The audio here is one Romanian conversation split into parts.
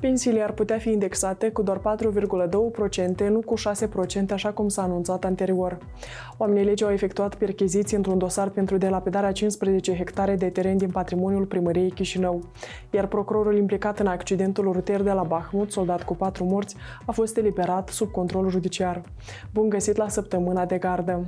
Pensiile ar putea fi indexate cu doar 4,2%, nu cu 6%, așa cum s-a anunțat anterior. Oamenii legii au efectuat percheziții într-un dosar pentru delapidarea 15 hectare de teren din patrimoniul primăriei Chișinău, iar procurorul implicat în accidentul rutier de la Bahmut, soldat cu patru morți, a fost eliberat sub control judiciar. Bun găsit la săptămâna de gardă!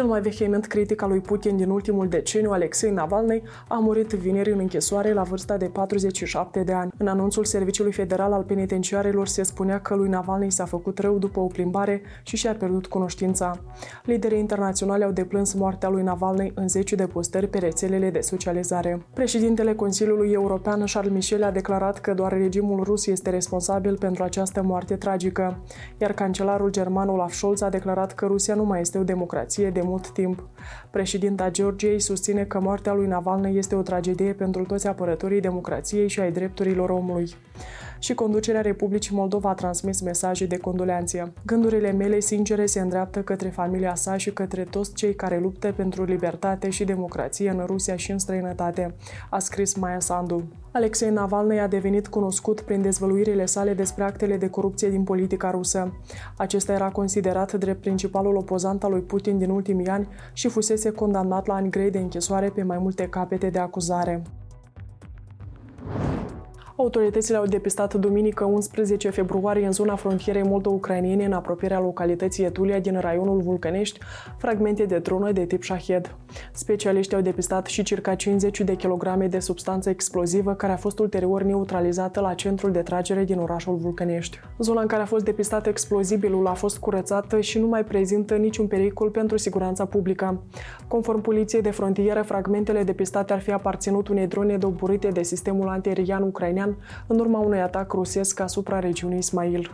Cel mai vehement critic al lui Putin din ultimul deceniu, Alexei Navalny, a murit vineri în închisoare la vârsta de 47 de ani. În anunțul Serviciului Federal al Penitenciarilor se spunea că lui Navalny s-a făcut rău după o plimbare și și-a pierdut cunoștința. Liderii internaționali au deplâns moartea lui Navalny în zeci de postări pe rețelele de socializare. Președintele Consiliului European, Charles Michel, a declarat că doar regimul rus este responsabil pentru această moarte tragică, iar cancelarul german Olaf Scholz a declarat că Rusia nu mai este o democrație de de mult timp. Președinta Georgiei susține că moartea lui Navalny este o tragedie pentru toți apărătorii democrației și ai drepturilor omului. Și conducerea Republicii Moldova a transmis mesaje de condoleanță. Gândurile mele sincere se îndreaptă către familia sa și către toți cei care luptă pentru libertate și democrație în Rusia și în străinătate, a scris Maia Sandu. Alexei Navalny a devenit cunoscut prin dezvăluirile sale despre actele de corupție din politica rusă. Acesta era considerat drept principalul opozant al lui Putin din ultimii ani și fusese condamnat la ani grei de închisoare pe mai multe capete de acuzare. Autoritățile au depistat duminică 11 februarie în zona frontierei moldo-ucrainiene, în apropierea localității Etulia din raionul Vulcănești, fragmente de dronă de tip Shahed. Specialiștii au depistat și circa 50 de kilograme de substanță explozivă care a fost ulterior neutralizată la centrul de tragere din orașul Vulcănești. Zona în care a fost depistat explozibilul a fost curățată și nu mai prezintă niciun pericol pentru siguranța publică. Conform poliției de frontieră, fragmentele depistate ar fi aparținut unei drone doborite de sistemul antiaerian ucrainean în urma unui atac rusesc asupra regiunii Ismail.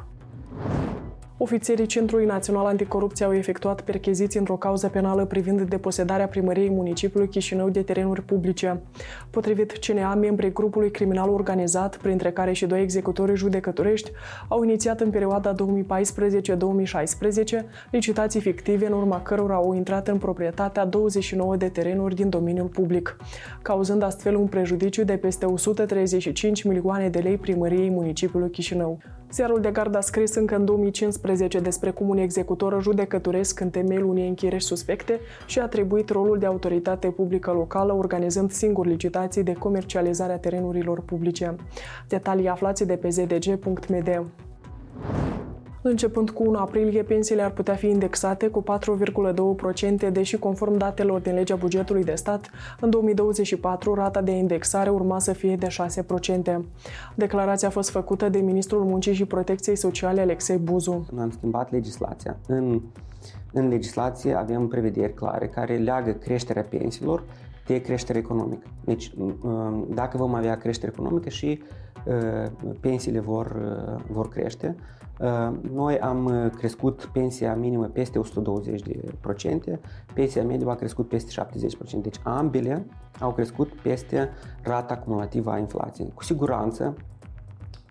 Ofițerii Centrului Național Anticorupție au efectuat percheziții într-o cauză penală privind deposedarea primăriei municipiului Chișinău de terenuri publice. Potrivit CNA, membrii grupului criminal organizat, printre care și doi executori judecătorești, au inițiat în perioada 2014-2016 licitații fictive în urma cărora au intrat în proprietatea 29 de terenuri din domeniul public, cauzând astfel un prejudiciu de peste 135 milioane de lei primăriei municipiului Chișinău. Ziarul de gard a scris încă în 2015 despre cum un executor judecătoresc în temeiul unei închireri suspecte și a atribuit rolul de autoritate publică locală organizând singur licitații de comercializare a terenurilor publice. Detalii aflați de pe zdg.md. Începând cu 1 aprilie, pensiile ar putea fi indexate cu 4,2%, deși conform datelor din legea bugetului de stat, în 2024 rata de indexare urma să fie de 6%. Declarația a fost făcută de Ministrul Muncii și Protecției Sociale Alexei Buzu. Am schimbat legislația. În, în legislație avem prevederi clare care leagă creșterea pensiilor de creștere economică. Deci, dacă vom avea creștere economică și uh, pensiile vor, uh, vor crește, Uh, noi am uh, crescut pensia minimă peste 120%, pensia medie a crescut peste 70%, deci ambele au crescut peste rata acumulativă a inflației. Cu siguranță,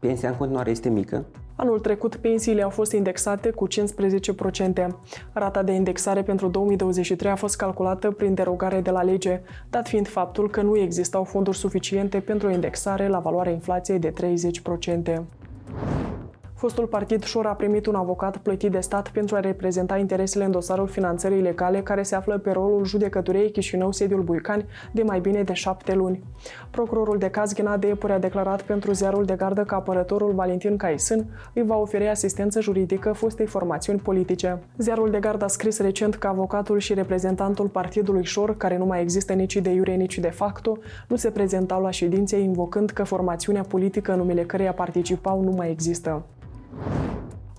pensia în continuare este mică, Anul trecut, pensiile au fost indexate cu 15%. Rata de indexare pentru 2023 a fost calculată prin derogare de la lege, dat fiind faptul că nu existau fonduri suficiente pentru indexare la valoarea inflației de 30%. Fostul partid Șor a primit un avocat plătit de stat pentru a reprezenta interesele în dosarul finanțării ilegale care se află pe rolul judecătoriei Chișinău, sediul Buicani, de mai bine de șapte luni. Procurorul de caz Ghenade Epure a declarat pentru ziarul de gardă că apărătorul Valentin Caisân îi va oferi asistență juridică fostei formațiuni politice. Ziarul de gardă a scris recent că avocatul și reprezentantul partidului Șor, care nu mai există nici de iure, nici de facto, nu se prezentau la ședințe invocând că formațiunea politică în numele căreia participau nu mai există.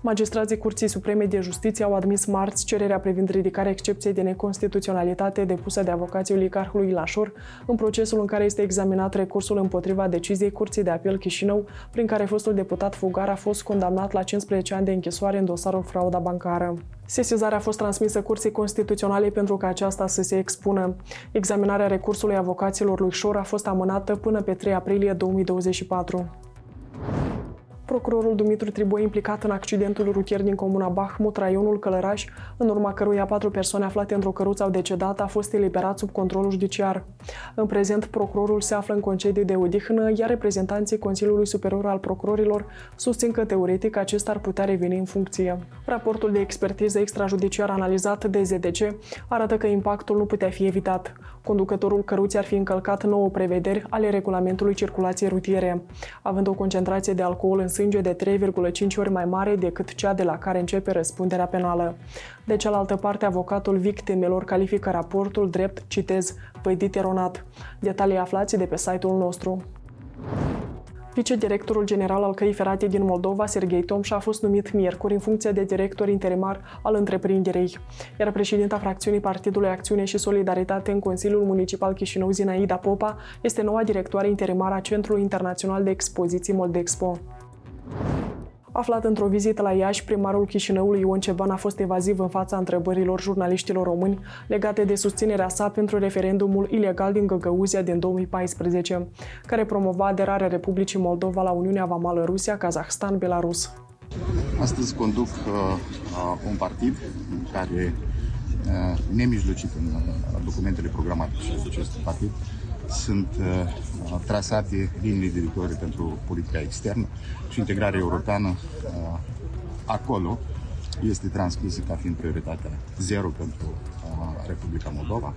Magistrații Curții Supreme de Justiție au admis marți cererea privind ridicarea excepției de neconstituționalitate depusă de avocații oligarhului Lașor în procesul în care este examinat recursul împotriva deciziei Curții de Apel Chișinău, prin care fostul deputat Fugar a fost condamnat la 15 ani de închisoare în dosarul frauda bancară. Sesizarea a fost transmisă Curții Constituționale pentru ca aceasta să se expună. Examinarea recursului avocaților lui Șor a fost amânată până pe 3 aprilie 2024. Procurorul Dumitru Triboi implicat în accidentul rutier din comuna Bahmut, raionul Călăraș, în urma căruia patru persoane aflate într-o căruță au decedat, a fost eliberat sub controlul judiciar. În prezent, procurorul se află în concediu de odihnă, iar reprezentanții Consiliului Superior al Procurorilor susțin că teoretic acesta ar putea reveni în funcție. Raportul de expertiză extrajudiciar analizat de ZDC arată că impactul nu putea fi evitat. Conducătorul căruții ar fi încălcat nouă prevederi ale regulamentului circulației rutiere, având o concentrație de alcool în sânge de 3,5 ori mai mare decât cea de la care începe răspunderea penală. De cealaltă parte, avocatul victimelor califică raportul drept, citez, pădit eronat. Detalii aflați de pe site-ul nostru. Vicedirectorul general al Căii Ferate din Moldova, Sergei Tomș, a fost numit miercuri în funcție de director interimar al întreprinderei, iar președinta fracțiunii Partidului Acțiune și Solidaritate în Consiliul Municipal Chișinău, Zinaida Popa, este noua directoare interimară a Centrului Internațional de Expoziții Moldexpo. Aflat într-o vizită la Iași, primarul Chișinăului Ion Ceban a fost evaziv în fața întrebărilor jurnaliștilor români legate de susținerea sa pentru referendumul ilegal din Găgăuzia din 2014, care promova aderarea Republicii Moldova la Uniunea Vamală Rusia, Kazahstan, Belarus. Astăzi conduc uh, un partid care, uh, nemijlocit în uh, documentele programatice acestui partid, sunt uh, trasate liniile directoare pentru politica externă și integrarea europeană uh, acolo este transmisă ca fiind prioritatea zero pentru uh, Republica Moldova.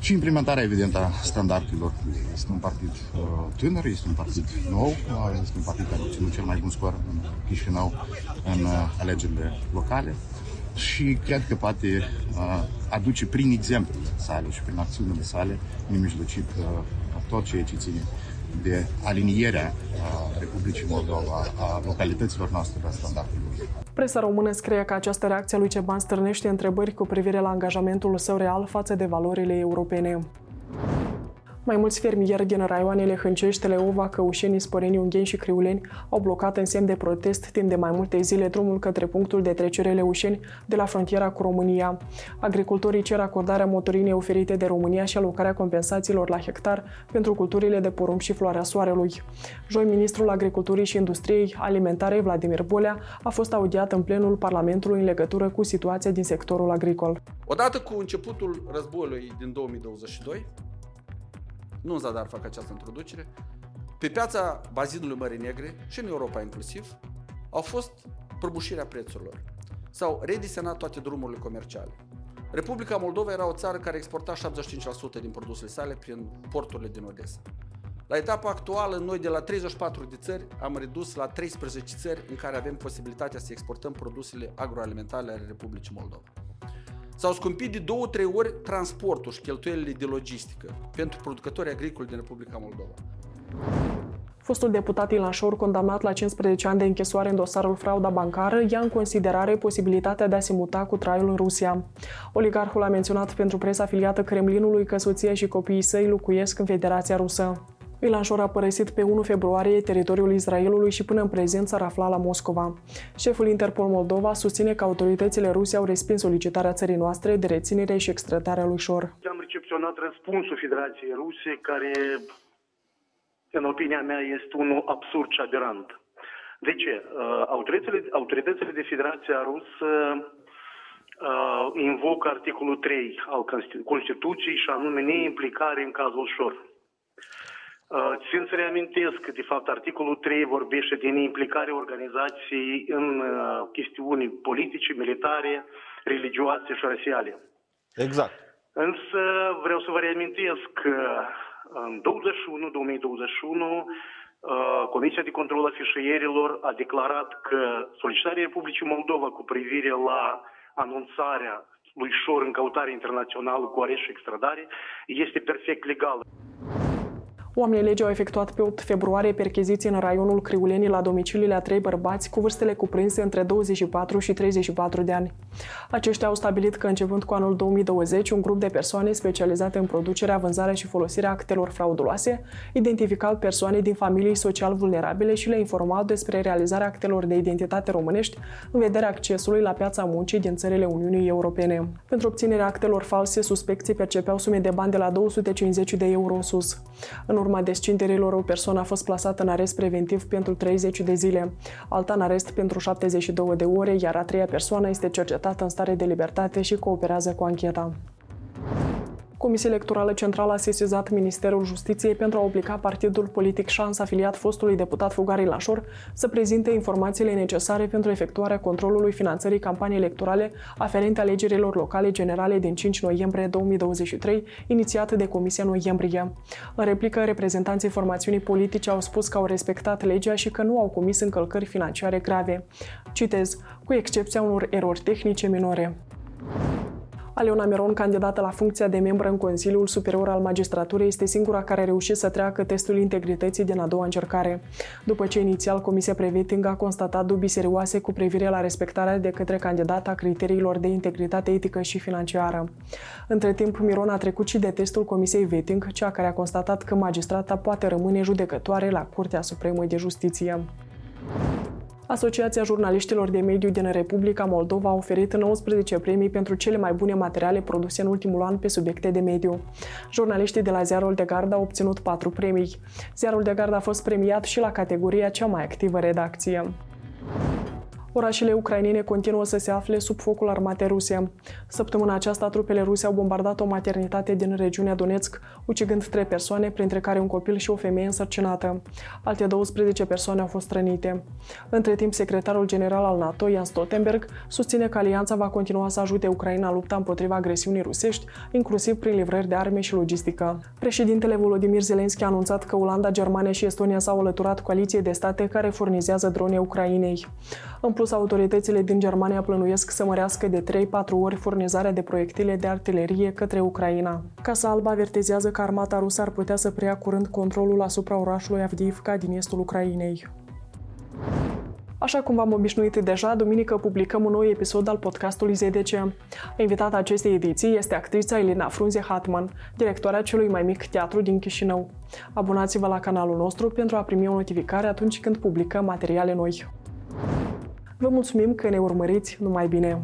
Și implementarea, evident, a standardelor. Este un partid uh, tânăr, este un partid nou, uh, este un partid care a obținut cel mai bun scor în Chișinău în uh, alegerile locale și cred că poate uh, aduce prin exemplele sale și prin acțiunile sale nemijlocit uh, tot ceea ce ține de alinierea uh, Republicii Moldova a localităților noastre la standardele. Presa română scrie că această reacție a lui Ceban stârnește întrebări cu privire la angajamentul său real față de valorile europene. Mai mulți fermieri din raioanele Hâncești, Leova, Căușeni, Sporeni, Ungheni și Criuleni au blocat în semn de protest timp de mai multe zile drumul către punctul de trecere Leușeni de la frontiera cu România. Agricultorii cer acordarea motorinei oferite de România și alocarea compensațiilor la hectar pentru culturile de porumb și floarea soarelui. Joi, ministrul Agriculturii și Industriei Alimentare, Vladimir Bolea, a fost audiat în plenul Parlamentului în legătură cu situația din sectorul agricol. Odată cu începutul războiului din 2022, nu în zadar fac această introducere, pe piața bazinului Mării Negre și în Europa inclusiv, au fost prăbușirea prețurilor. S-au redisenat toate drumurile comerciale. Republica Moldova era o țară care exporta 75% din produsele sale prin porturile din Odessa. La etapa actuală, noi de la 34 de țări am redus la 13 țări în care avem posibilitatea să exportăm produsele agroalimentare ale Republicii Moldova. S-au scumpit de două, trei ori transportul și cheltuielile de logistică pentru producătorii agricoli din Republica Moldova. Fostul deputat Ilan Șor, condamnat la 15 ani de închisoare în dosarul frauda bancară, ia în considerare posibilitatea de a se muta cu traiul în Rusia. Oligarhul a menționat pentru presa afiliată Kremlinului că soția și copiii săi locuiesc în Federația Rusă. Ilan Șor a părăsit pe 1 februarie teritoriul Israelului și până în prezent s-ar afla la Moscova. Șeful Interpol Moldova susține că autoritățile ruse au respins solicitarea țării noastre de reținere și extradarea lui Șor. Am recepționat răspunsul Federației Ruse, care, în opinia mea, este unul absurd și aberant. De ce? Uh, autoritățile, autoritățile de Federația Rusă uh, invocă articolul 3 al Constituției și anume neimplicare în cazul Șor. Uh, țin să reamintesc că, de fapt, articolul 3 vorbește de implicarea organizației în uh, chestiuni politice, militare, religioase și rasiale. Exact. Însă vreau să vă reamintesc că în 21, 2021, uh, Comisia de Control a Fișierilor a declarat că solicitarea Republicii Moldova cu privire la anunțarea lui Șor în căutare internațională cu areș și extradare este perfect legală. Oamenii legii au efectuat pe 8 februarie percheziții în raionul Criulenii la domiciliile a trei bărbați cu vârstele cuprinse între 24 și 34 de ani. Aceștia au stabilit că începând cu anul 2020, un grup de persoane specializate în producerea, vânzarea și folosirea actelor frauduloase identificau persoane din familii social vulnerabile și le informau despre realizarea actelor de identitate românești în vederea accesului la piața muncii din țările Uniunii Europene. Pentru obținerea actelor false, suspecții percepeau sume de bani de la 250 de euro în sus. În urma descinderilor, o persoană a fost plasată în arest preventiv pentru 30 de zile, alta în arest pentru 72 de ore, iar a treia persoană este cercetată în stare de libertate și cooperează cu ancheta. Comisia Electorală Centrală a sesizat Ministerul Justiției pentru a obliga partidul politic șans afiliat fostului deputat Fugari Lașor să prezinte informațiile necesare pentru efectuarea controlului finanțării campaniei electorale aferente alegerilor locale generale din 5 noiembrie 2023, inițiate de Comisia Noiembrie. În replică, reprezentanții formațiunii politice au spus că au respectat legea și că nu au comis încălcări financiare grave. Citez, cu excepția unor erori tehnice minore. Aleona Miron, candidată la funcția de membru în Consiliul Superior al Magistraturii, este singura care a reușit să treacă testul integrității din a doua încercare. După ce inițial Comisia Preveting a constatat dubii serioase cu privire la respectarea de către candidata criteriilor de integritate etică și financiară. Între timp, Miron a trecut și de testul Comisiei Vetting, cea care a constatat că magistrata poate rămâne judecătoare la Curtea Supremă de Justiție. Asociația Jurnaliștilor de Mediu din Republica Moldova a oferit 19 premii pentru cele mai bune materiale produse în ultimul an pe subiecte de mediu. Jurnaliștii de la Ziarul de Gard au obținut 4 premii. Ziarul de Gard a fost premiat și la categoria cea mai activă redacție. Orașele ucrainene continuă să se afle sub focul armatei ruse. Săptămâna aceasta, trupele ruse au bombardat o maternitate din regiunea Donetsk, ucigând trei persoane, printre care un copil și o femeie însărcinată. Alte 12 persoane au fost rănite. Între timp, secretarul general al NATO, Jens Stoltenberg, susține că alianța va continua să ajute Ucraina în lupta împotriva agresiunii rusești, inclusiv prin livrări de arme și logistică. Președintele Volodymyr Zelensky a anunțat că Olanda, Germania și Estonia s-au alăturat coaliției de state care furnizează drone Ucrainei. În plus, autoritățile din Germania plănuiesc să mărească de 3-4 ori furnizarea de proiectile de artilerie către Ucraina. Casa Albă avertizează că armata rusă ar putea să preia curând controlul asupra orașului Avdiivka din estul Ucrainei. Așa cum v-am obișnuit deja, duminică publicăm un nou episod al podcastului ZDC. Invitata acestei ediții este actrița Elena Frunze Hatman, directoarea celui mai mic teatru din Chișinău. Abonați-vă la canalul nostru pentru a primi o notificare atunci când publicăm materiale noi. Vă mulțumim că ne urmăriți numai bine!